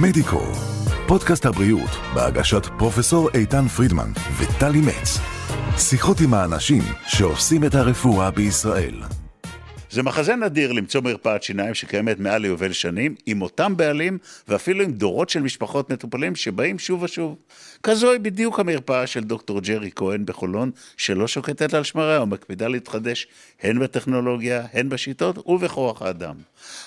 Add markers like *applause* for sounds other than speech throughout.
מדיקו, פודקאסט הבריאות בהגשת פרופסור איתן פרידמן וטלי מצ. שיחות עם האנשים שעושים את הרפואה בישראל. זה מחזה נדיר למצוא מרפאת שיניים שקיימת מעל ליובל שנים, עם אותם בעלים ואפילו עם דורות של משפחות מטופלים שבאים שוב ושוב. כזו היא בדיוק המרפאה של דוקטור ג'רי כהן בחולון, שלא שוקטת על שמריה ומקפידה להתחדש הן בטכנולוגיה, הן בשיטות ובכוח האדם.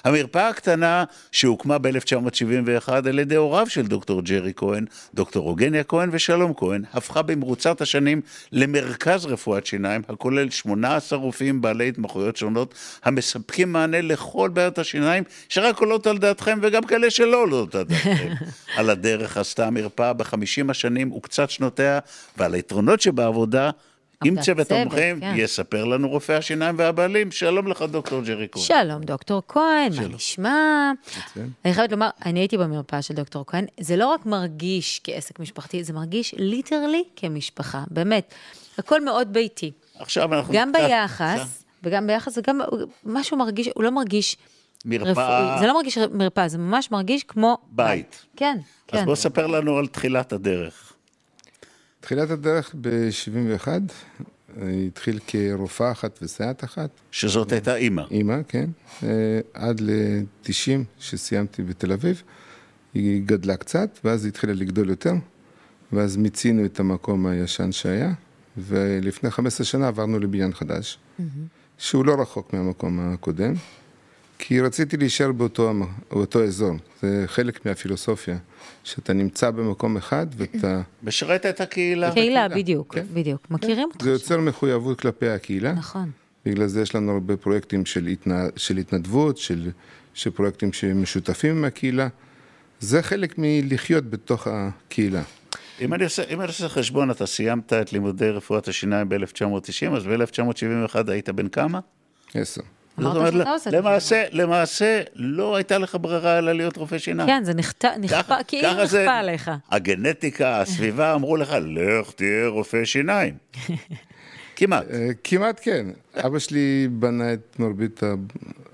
המרפאה הקטנה שהוקמה ב-1971 על ידי הוריו של דוקטור ג'רי כהן, דוקטור אוגניה כהן ושלום כהן, הפכה במרוצת השנים למרכז רפואת שיניים הכולל 18 רופאים בעלי התמחויות שונות המספקים מענה לכל בעיות השיניים שרק עולות על דעתכם וגם כאלה שלא עולות על דעתכם. *laughs* על הדרך עשתה המרפאה בחמישים השנים וקצת שנותיה ועל היתרונות שבעבודה עם צוות תומכים, כן. יספר לנו רופא השיניים והבעלים. שלום לך, דוקטור ג'רי כהן. שלום, דוקטור כהן, מה נשמע? אני חייבת לומר, אני הייתי במרפאה של דוקטור כהן, זה לא רק מרגיש כעסק משפחתי, זה מרגיש ליטרלי כמשפחה, באמת. הכל מאוד ביתי. עכשיו אנחנו... גם ביחס, וגם ביחס, וגם משהו מרגיש, הוא לא מרגיש מרפאה- רפואי. זה לא מרגיש מרפאה, זה ממש מרגיש כמו... בית. כן, אז כן. בוא ספר לנו על תחילת הדרך. תחילת הדרך ב-71, התחיל כרופאה אחת וסייעת אחת, שזאת הייתה אימא. אימא, כן, אה, עד ל-90 שסיימתי בתל אביב, היא גדלה קצת, ואז היא התחילה לגדול יותר, ואז מיצינו את המקום הישן שהיה, ולפני 15 שנה עברנו לבניין חדש, שהוא לא רחוק מהמקום הקודם, כי רציתי להישאר באותו, באותו אזור, זה חלק מהפילוסופיה, שאתה נמצא במקום אחד ואתה... משרת את הקהילה. קהילה, בדיוק, כן. בדיוק. מכירים אותך? זה יוצר מחויבות כלפי הקהילה. נכון. בגלל זה יש לנו הרבה פרויקטים של, התנה, של התנדבות, של, של פרויקטים שמשותפים עם הקהילה. זה חלק מלחיות בתוך הקהילה. אם אני עושה, אם אני עושה חשבון, אתה סיימת את לימודי רפואת השיניים ב-1990, אז ב-1971 היית בן כמה? עשר. זאת אומרת. למעשה, למעשה, לא הייתה לך ברירה אלא להיות רופא שיניים. כן, זה נכפה, כאילו נכפה עליך. הגנטיקה, הסביבה, אמרו לך, לך תהיה רופא שיניים. *laughs* כמעט. אה, כמעט כן. אבא שלי בנה את מרבית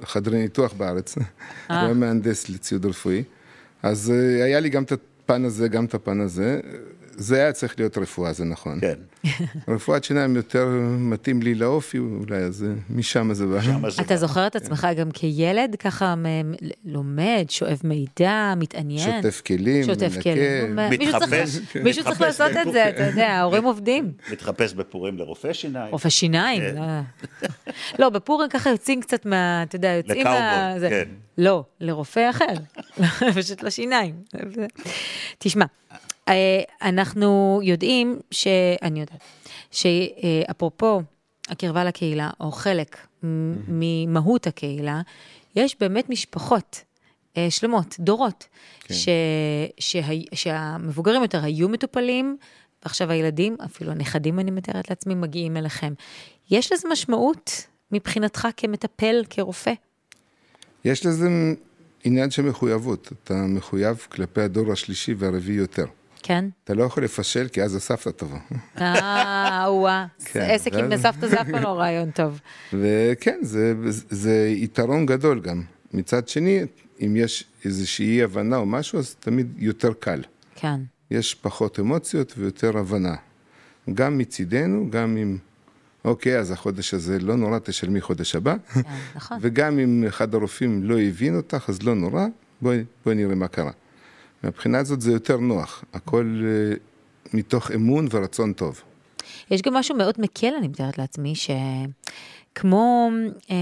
החדרי ניתוח בארץ. הוא היה מהנדס לציוד רפואי. אז אה, היה לי גם את הפן הזה, גם את הפן הזה. זה היה צריך להיות רפואה, זה נכון. כן. *laughs* רפואת שיניים יותר מתאים לי לאופי, אולי, אז אה, משם זה בא. אתה זוכר את עצמך גם כילד, ככה לומד, שואב מידע, מתעניין? שוטף כלים, שוטף. כלים. מישהו צריך- מתחפש, מישהו צריך לעשות את זה, אתה יודע, ההורים עובדים. מתחפש בפורים לרופא שיניים. רופא שיניים. כן. לא. לא, בפורים ככה יוצאים קצת מה, אתה יודע, יוצאים מה... לקאובוי. כן. לא, לרופא אחר, *laughs* פשוט לשיניים. תשמע, אה, אנחנו יודעים, ש... אני יודעת, שאפרופו הקרבה לקהילה, או חלק ממהות הקהילה, יש באמת משפחות אה, שלמות, דורות, ש... שה... שהמבוגרים יותר היו מטופלים, ועכשיו הילדים, אפילו הנכדים, אני מתארת לעצמי, מגיעים אליכם. יש לזה משמעות מבחינתך כמטפל, כרופא? יש לזה עניין של מחויבות. אתה מחויב כלפי הדור השלישי והרביעי יותר. כן? אתה לא יכול לפשל, כי אז הסבתא תבוא. אה, וואה. כן, עסק עם ואז- סבתא זה אף פעם לא רעיון טוב. וכן, זה, יתרון גדול גם. מצד שני, אם יש איזושהי אי הבנה או משהו, אז תמיד יותר קל. כן. יש פחות אמוציות ויותר הבנה. גם מצידנו, גם אם, אוקיי, אז החודש הזה לא נורא, תשלמי חודש הבא. כן, נכון. וגם אם אחד הרופאים לא הבין אותך, אז לא נורא, בואי, בואי נראה מה קרה. מהבחינה הזאת זה יותר נוח, הכל אה, מתוך אמון ורצון טוב. יש גם משהו מאוד מקל, אני מתארת לעצמי, שכמו אה,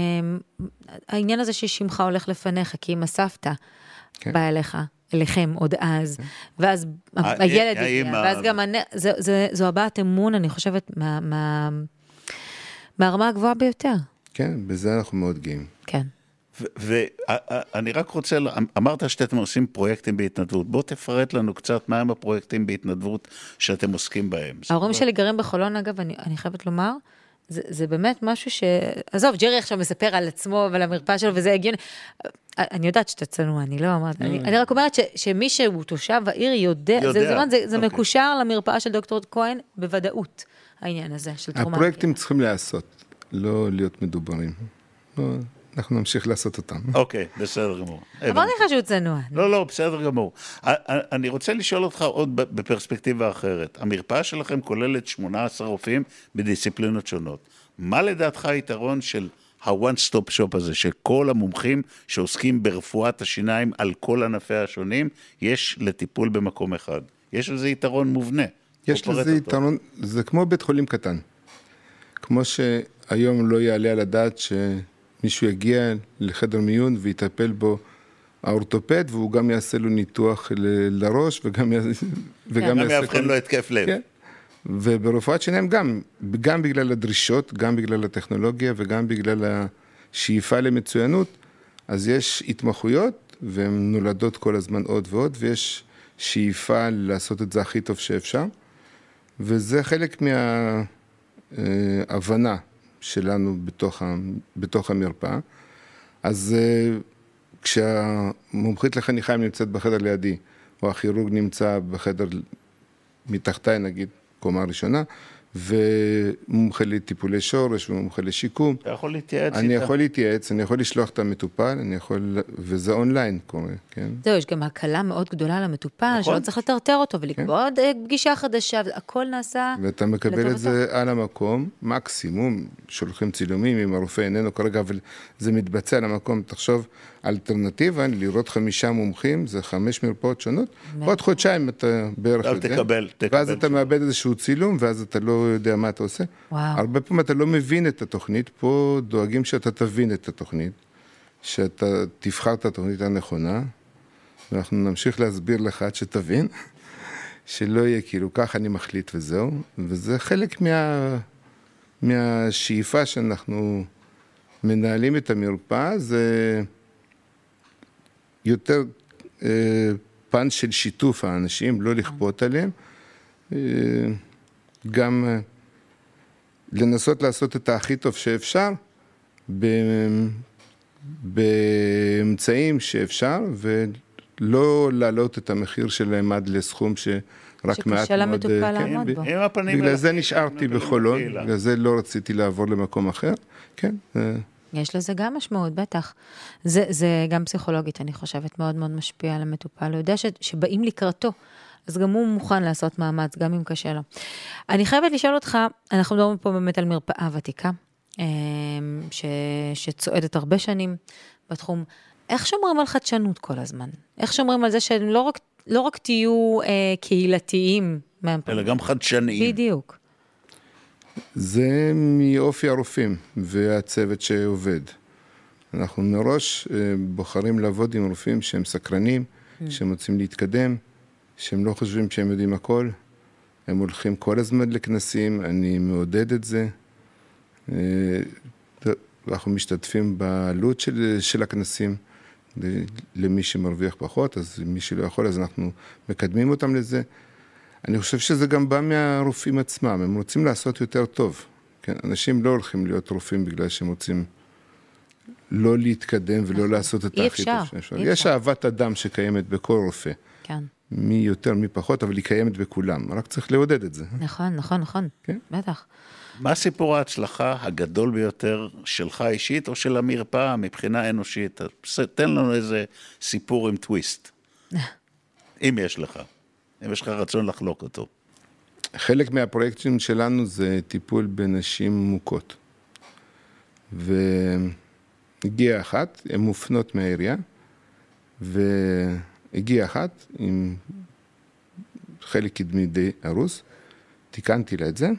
העניין הזה ששמך הולך לפניך, כי אם הסבתא כן. באה אליך, אליכם עוד אז, ואז ה- הילד הגיע, האמא- ואז גם. זה, זה, זו הבעת אמון, אני חושבת, מה, מה, מהרמה הגבוהה ביותר. כן, בזה אנחנו מאוד גאים. כן. ואני רק רוצה, אמרת שאתם עושים פרויקטים בהתנדבות. בוא תפרט לנו קצת מהם הפרויקטים בהתנדבות שאתם עוסקים בהם. ההורים שלי גרים בחולון, אגב, אני, אני חייבת לומר, זה, זה באמת משהו ש... עזוב, ג'רי עכשיו מספר על עצמו ועל המרפאה שלו, וזה הגיוני. אני יודעת שאתה צנוע, אני לא אמרת, אני, אני רק אומרת ש, שמי שהוא תושב העיר יודע, יודע, זה, זה, זה, זה אוקיי. מקושר למרפאה של דוקטור כהן בוודאות, העניין הזה של תרומה. הפרויקטים צריכים להיעשות, לא להיות מדוברים. לא, אנחנו נמשיך לעשות אותם. אוקיי, בסדר גמור. אמרתי לך שהוא צנוע. לא, לא, בסדר גמור. אני רוצה לשאול אותך עוד בפרספקטיבה אחרת. המרפאה שלכם כוללת 18 רופאים בדיסציפלינות שונות. מה לדעתך היתרון של ה-one stop shop הזה, שכל המומחים שעוסקים ברפואת השיניים על כל ענפיה השונים, יש לטיפול במקום אחד? יש לזה יתרון מובנה. יש לזה אותו. יתרון, זה כמו בית חולים קטן. כמו שהיום לא יעלה על הדעת שמישהו יגיע לחדר מיון ויטפל בו האורתופד, והוא גם יעשה לו ניתוח ל- לראש וגם, י... וגם גם יעשה... יאבחן לו התקף לב. כן. וברפואת שיניים גם, גם בגלל הדרישות, גם בגלל הטכנולוגיה וגם בגלל השאיפה למצוינות, אז יש התמחויות והן נולדות כל הזמן עוד ועוד, ויש שאיפה לעשות את זה הכי טוב שאפשר, וזה חלק מההבנה שלנו בתוך, ה, בתוך המרפאה. אז אה, כשהמומחית לחניכיים נמצאת בחדר לידי, או הכירורג נמצא בחדר מתחתיי נגיד, קומה ראשונה, ומומחה לטיפולי שורש ומומחה לשיקום. אתה יכול להתייעץ אני איתה. יכול להתייעץ, אני יכול לשלוח את המטופל, אני יכול, וזה אונליין קורה, כן? זהו, יש גם הקלה מאוד גדולה למטופל, נכון. שלא צריך לטרטר אותו ולקבוע עוד אה, פגישה חדשה, הכל נעשה ואתה מקבל. את זה על המקום, מקסימום, שולחים צילומים אם הרופא איננו כרגע, אבל זה מתבצע על המקום. תחשוב, אלטרנטיבה, לראות חמישה מומחים, זה חמש מרפאות שונות, עוד חודשיים אתה בערך. תקבל- תקבל ואז אתה. מאבד איזשהו צילום, ואז אתה לא יודע מה אתה עושה. וואו. הרבה פעמים אתה לא מבין את התוכנית, פה דואגים שאתה תבין את התוכנית, שאתה תבחר את התוכנית הנכונה, ואנחנו נמשיך להסביר לך עד שתבין, *laughs* שלא יהיה כאילו, כך אני מחליט וזהו, וזה חלק מה, מהשאיפה שאנחנו מנהלים את המרפאה, זה יותר אה, פן של שיתוף האנשים, לא לכפות עליהם, אה, גם אה, לנסות לעשות את הכי טוב שאפשר, באמצעים שאפשר, ולא להעלות את המחיר שלהם עד לסכום שרק שקשה מעט מאוד... למטופל אה, לעמוד ב- בו. עם הפנים בגלל זה נשארתי בחולון. בגלל זה לא רציתי לעבור למקום אחר. כן, אה, יש לזה גם משמעות, בטח. זה, זה גם פסיכולוגית, אני חושבת, מאוד מאוד משפיע על המטופל. הוא יודע ש, שבאים לקראתו, אז גם הוא מוכן לעשות מאמץ, גם אם קשה לו. אני חייבת לשאול אותך, אנחנו מדברים פה באמת על מרפאה ותיקה, אמ, ש, שצועדת הרבה שנים בתחום. איך שומרים על חדשנות כל הזמן? איך שומרים על זה שלא רק, לא רק תהיו אה, קהילתיים, אלא גם חדשניים. בדיוק. זה מאופי הרופאים והצוות שעובד. אנחנו מראש אה, בוחרים לעבוד עם רופאים שהם סקרנים, שהם רוצים להתקדם, שהם לא חושבים שהם יודעים הכל. הם הולכים כל הזמן לכנסים, אני מעודד את זה. אה, אנחנו משתתפים בעלות של, של הכנסים למי שמרוויח פחות, אז מי שלא יכול, אז אנחנו מקדמים אותם לזה. אני חושב שזה גם בא מהרופאים עצמם, הם רוצים לעשות יותר טוב. כן, אנשים לא הולכים להיות רופאים בגלל שהם רוצים לא להתקדם ולא לעשות את הכי טוב שאפשר. יש. אהבת אדם שקיימת בכל רופא, כן. מי יותר מי פחות, אבל היא קיימת בכולם, רק צריך לעודד את זה. נכון, נכון, נכון. כן. בטח. מה סיפור ההצלחה הגדול ביותר שלך אישית או של המרפאה מבחינה אנושית? תן לנו איזה סיפור עם טוויסט, *laughs* אם יש לך, אם יש לך רצון לחלוק אותו. חלק מהפרויקטים שלנו זה טיפול בנשים מוכות. והגיעה אחת, הן מופנות מהעירייה, והגיעה אחת עם חלק קדמי די הרוס, תיקנתי לה את זה,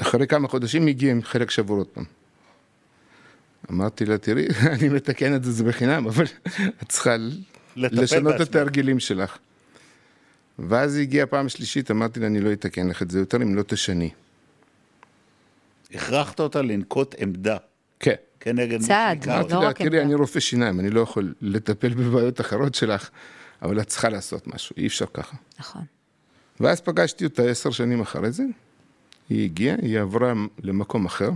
ואחרי כמה חודשים הגיע עם חלק שבור עוד פעם. אמרתי לה, תראי, *laughs* אני מתקן את זה, זה בחינם, אבל את צריכה לשנות בעצמך. את ההרגלים שלך. ואז הגיעה פעם שלישית, אמרתי לה, אני לא אתקן לך את זה יותר אם לא תשני. הכרחת אותה לנקוט עמדה. כנגד מי צעד, שהיכה לא רק תראי, עמדה." אני רופא שיניים, אני לא יכול לטפל בבעיות אחרות שלך, אבל את צריכה לעשות משהו, אי אפשר ככה. נכון. ואז פגשתי אותה עשר שנים אחרי זה, היא הגיעה, היא עברה למקום אחר,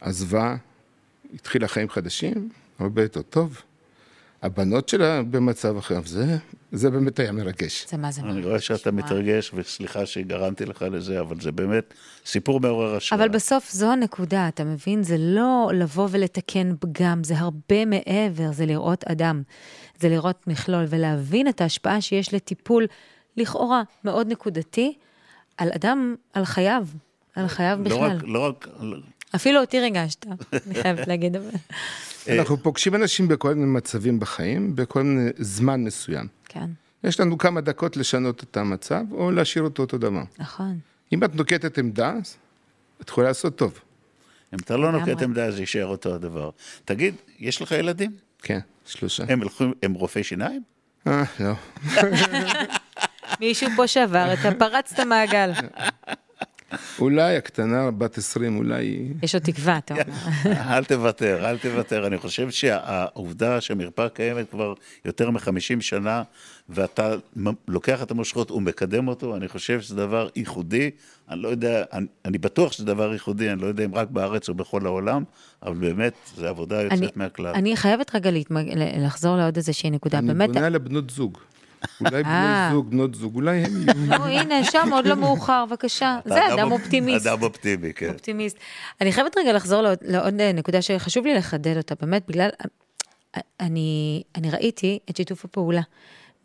עזבה, התחילה חיים חדשים, הרבה יותר טוב. הבנות שלה במצב אחר, זה, זה באמת היה מרגש. זה מה זה אני מרגש רואה שאתה. מתרגש, וסליחה שגרמתי לך לזה, אבל זה באמת סיפור מעורר השראה. אבל בסוף זו הנקודה, אתה מבין? זה לא לבוא ולתקן פגם, זה הרבה מעבר, זה לראות אדם, זה לראות מכלול ולהבין את ההשפעה שיש לטיפול לכאורה מאוד נקודתי על אדם, על חייו, על חייו לא בכלל. רק, לא רק, אפילו אותי ריגשת, אני חייבת להגיד. *laughs* אנחנו פוגשים אנשים בכל מיני מצבים בחיים, בכל מיני זמן מסוים. כן, יש לנו כמה דקות לשנות את המצב, או להשאיר אותו אותו דבר. נכון. אם את נוקטת עמדה, אז את יכולה לעשות טוב. אם אתה לא. נוקט עמדה, זה יישאר אותו הדבר. תגיד, יש לך ילדים? כן, שלושה. הם הלכו- הם רופאי שיניים? אה, לא. *laughs* מישהו פה שבר את הפרצת מעגל. *laughs* אולי הקטנה, בת 20, אולי. יש עוד תקווה, אתה אומר. *laughs* אל תוותר, אל תוותר. אני חושב שהעובדה שהמרפאה קיימת כבר יותר מ-50 שנה, ואתה לוקח את המושכות ומקדם אותו, אני חושב שזה דבר ייחודי. אני לא יודע, אני, אני בטוח שזה דבר ייחודי, אני לא יודע אם רק בארץ או בכל העולם, אבל באמת, זו עבודה אני- יוצאת מהכלל. אני חייבת רגע להתמג- לחזור לעוד איזושהי נקודה. אני באמת, בונה על הבנות זוג. אולי בני אה. זוג, בנות זוג, אולי הם יהיו... *laughs* הנה, שם עוד לא מאוחר, בבקשה. זה אדם אופ- אופטימיסט. אדם אופטימי, כן. אופטימיסט. אני חייבת רגע לחזור לעוד, נקודה שחשוב לי לחדד אותה, באמת, בגלל... אני, ראיתי את שיתוף הפעולה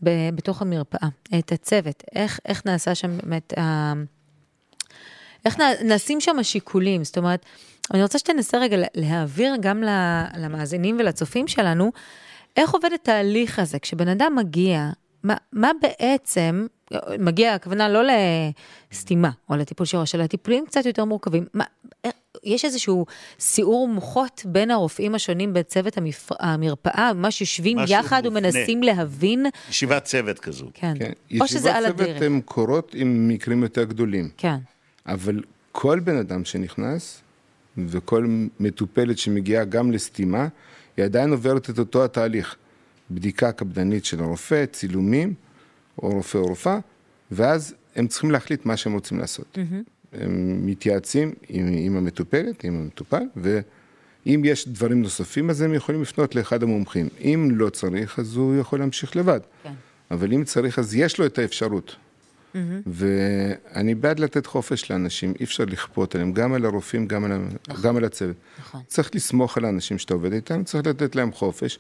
בתוך המרפאה, את הצוות, איך, נעשה שם באמת, ה... איך נע- נעשים שם השיקולים, זאת אומרת, אני רוצה שתנסה רגע לה- להעביר גם למאזינים ולצופים שלנו, איך עובד התהליך הזה, כשבן אדם מגיע, מה, מה בעצם, מגיע, הכוונה לא לסתימה או לטיפול שורש, אלא טיפולים קצת יותר מורכבים, מה, אה, יש איזשהו סיעור מוחות בין הרופאים השונים בצוות המפ... המרפאה, ממש יושבים יחד מובנה. ומנסים להבין, ישיבת צוות כזו. כן, כן, או שזה על צוות הדרך, הן קורות עם מקרים יותר גדולים. כן, אבל כל בן אדם שנכנס, וכל מטופלת שמגיעה גם לסתימה, היא עדיין עוברת את אותו התהליך. בדיקה קפדנית של הרופא, צילומים, או רופא או רופאה, ואז הם צריכים להחליט מה שהם רוצים לעשות. הם מתייעצים עם, עם המטופלת, עם המטופל, ואם יש דברים נוספים, אז הם יכולים לפנות לאחד המומחים. אם לא צריך, אז הוא יכול להמשיך לבד. כן. אבל אם צריך, אז יש לו את האפשרות. ואני בעד לתת חופש לאנשים, אי אפשר לכפות עליהם, גם על הרופאים, גם על, ה- גם על הצוות. נכון. צריך לסמוך על האנשים שאתה עובד איתם, צריך לתת להם חופש,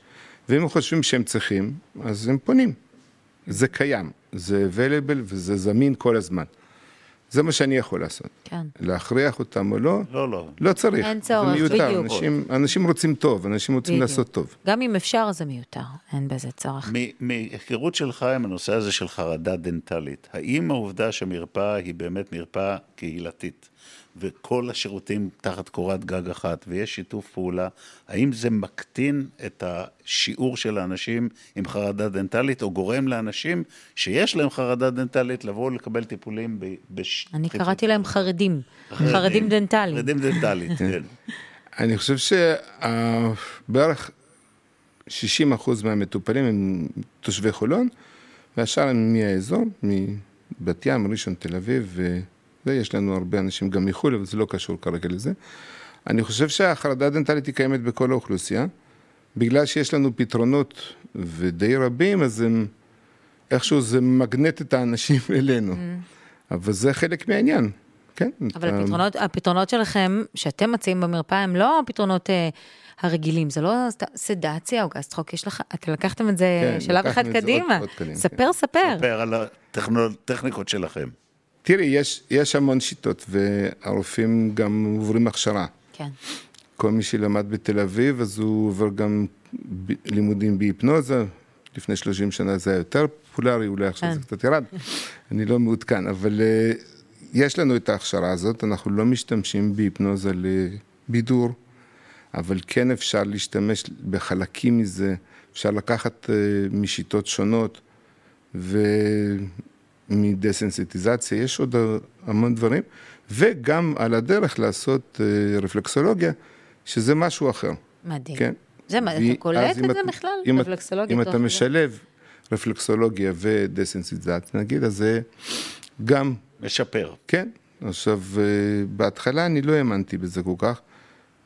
ואם הם חושבים שהם צריכים, אז הם פונים. זה קיים, זה available וזה זמין כל הזמן. זה מה שאני יכול לעשות. כן. להכריח אותם או לא, לא, לא. לא צריך. אין צורך, זה מיותר, בדיוק. אנשים, אנשים רוצים טוב, אנשים רוצים בדיוק. לעשות טוב. גם אם אפשר זה מיותר, אין בזה צורך. מהיכרות שלך עם הנושא הזה של חרדה דנטלית, האם העובדה שהמרפאה היא באמת מרפאה קהילתית, וכל השירותים תחת קורת גג אחת, ויש שיתוף פעולה, האם זה מקטין את השיעור של האנשים עם חרדה דנטלית, או גורם לאנשים שיש להם חרדה דנטלית לבוא לקבל טיפולים ב... אני קראתי להם חרדים, חרדים דנטליים. חרדים דנטלית, *laughs* כן. אני חושב שבערך 60 אחוז מהמטופלים הם תושבי חולון, והשאר הם מהאזור, מבת ים, ראשון, תל אביב, ו- ויש לנו הרבה אנשים גם מחו"ל, אבל זה לא קשור כרגע לזה. אני חושב שהחרדה הדנטלית היא קיימת בכל האוכלוסייה. בגלל שיש לנו פתרונות ודי רבים, אז הם, איכשהו זה מגנט את האנשים *laughs* אלינו. אבל זה חלק מהעניין, כן. אבל אתה- הפתרונות, הפתרונות שלכם, שאתם מציעים במרפאה, הם לא הפתרונות אה, הרגילים, זה לא סדציה או גסטרוק, יש לך, אתם לקחתם את זה כן, שלב אחד זה עוד- קדימה. עוד קדימה, ספר, ספר. ספר על הטכניקות שלכם. תראי, יש, יש המון שיטות, והרופאים גם עוברים הכשרה. כן, כל מי שלמד בתל אביב, אז הוא עובר גם ב- לימודים בהיפנוזה. לפני 30 שנה זה היה יותר פופולרי, אולי עכשיו כן. זה קצת ירד. אני לא מעודכן, אבל אה, יש לנו את ההכשרה הזאת, אנחנו לא משתמשים בהיפנוזה לבידור, אבל כן אפשר להשתמש בחלקים מזה, אפשר לקחת אה, משיטות שונות ומדסנסיטיזציה, יש עוד המון דברים, וגם על הדרך לעשות אה, רפלקסולוגיה, שזה משהו אחר. מדהים. כן. זה מה, אתה קולט את זה בכלל? רפלקסולוגיה אם אתה? משלב רפלקסולוגיה ודסנסיטיזציה, נגיד, אז זה גם, משפר. כן. עכשיו, אה, בהתחלה אני לא האמנתי בזה כל כך,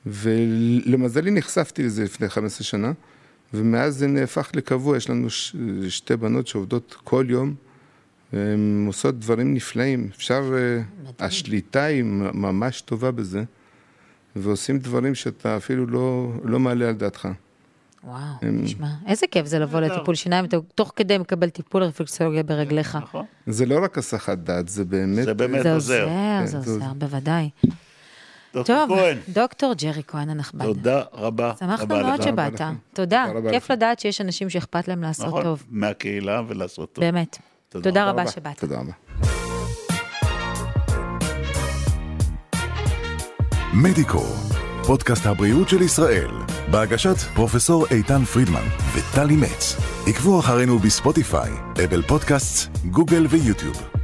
ולמזלי נחשפתי לזה לפני 15 שנה, ומאז זה נהפך לקבוע, יש לנו ש... שתי בנות שעובדות כל יום, והן עושות דברים נפלאים. אפשר, מדהים. השליטה היא ממש טובה בזה, ועושים דברים שאתה אפילו לא, לא מעלה על דעתך. וואו, נשמע, איזה כיף זה לבוא לטיפול שיניים, אתה תוך כדי מקבל טיפול רפלקסולוגיה ברגליך. נכון. זה לא רק הסחת דעת, זה באמת... זה באמת זה עוזר. עוזר, זה עוזר, בוודאי. דוקטור טוב, כהן, דוקטור ג'רי כהן הנכבד. תודה רבה. שמחנו רבה מאוד. שבאת. תודה, תודה רבה כיף לכם. לדעת שיש אנשים שאכפת להם לעשות נכון, טוב. מהקהילה ולעשות טוב. באמת. תודה תודה רבה. רבה שבאת. תודה רבה. מדיקו, פודקאסט הבריאות של ישראל, בהגשת פרופסור איתן פרידמן וטלי מצ. עקבו אחרינו בספוטיפיי, אפל פודקאסט, גוגל ויוטיוב.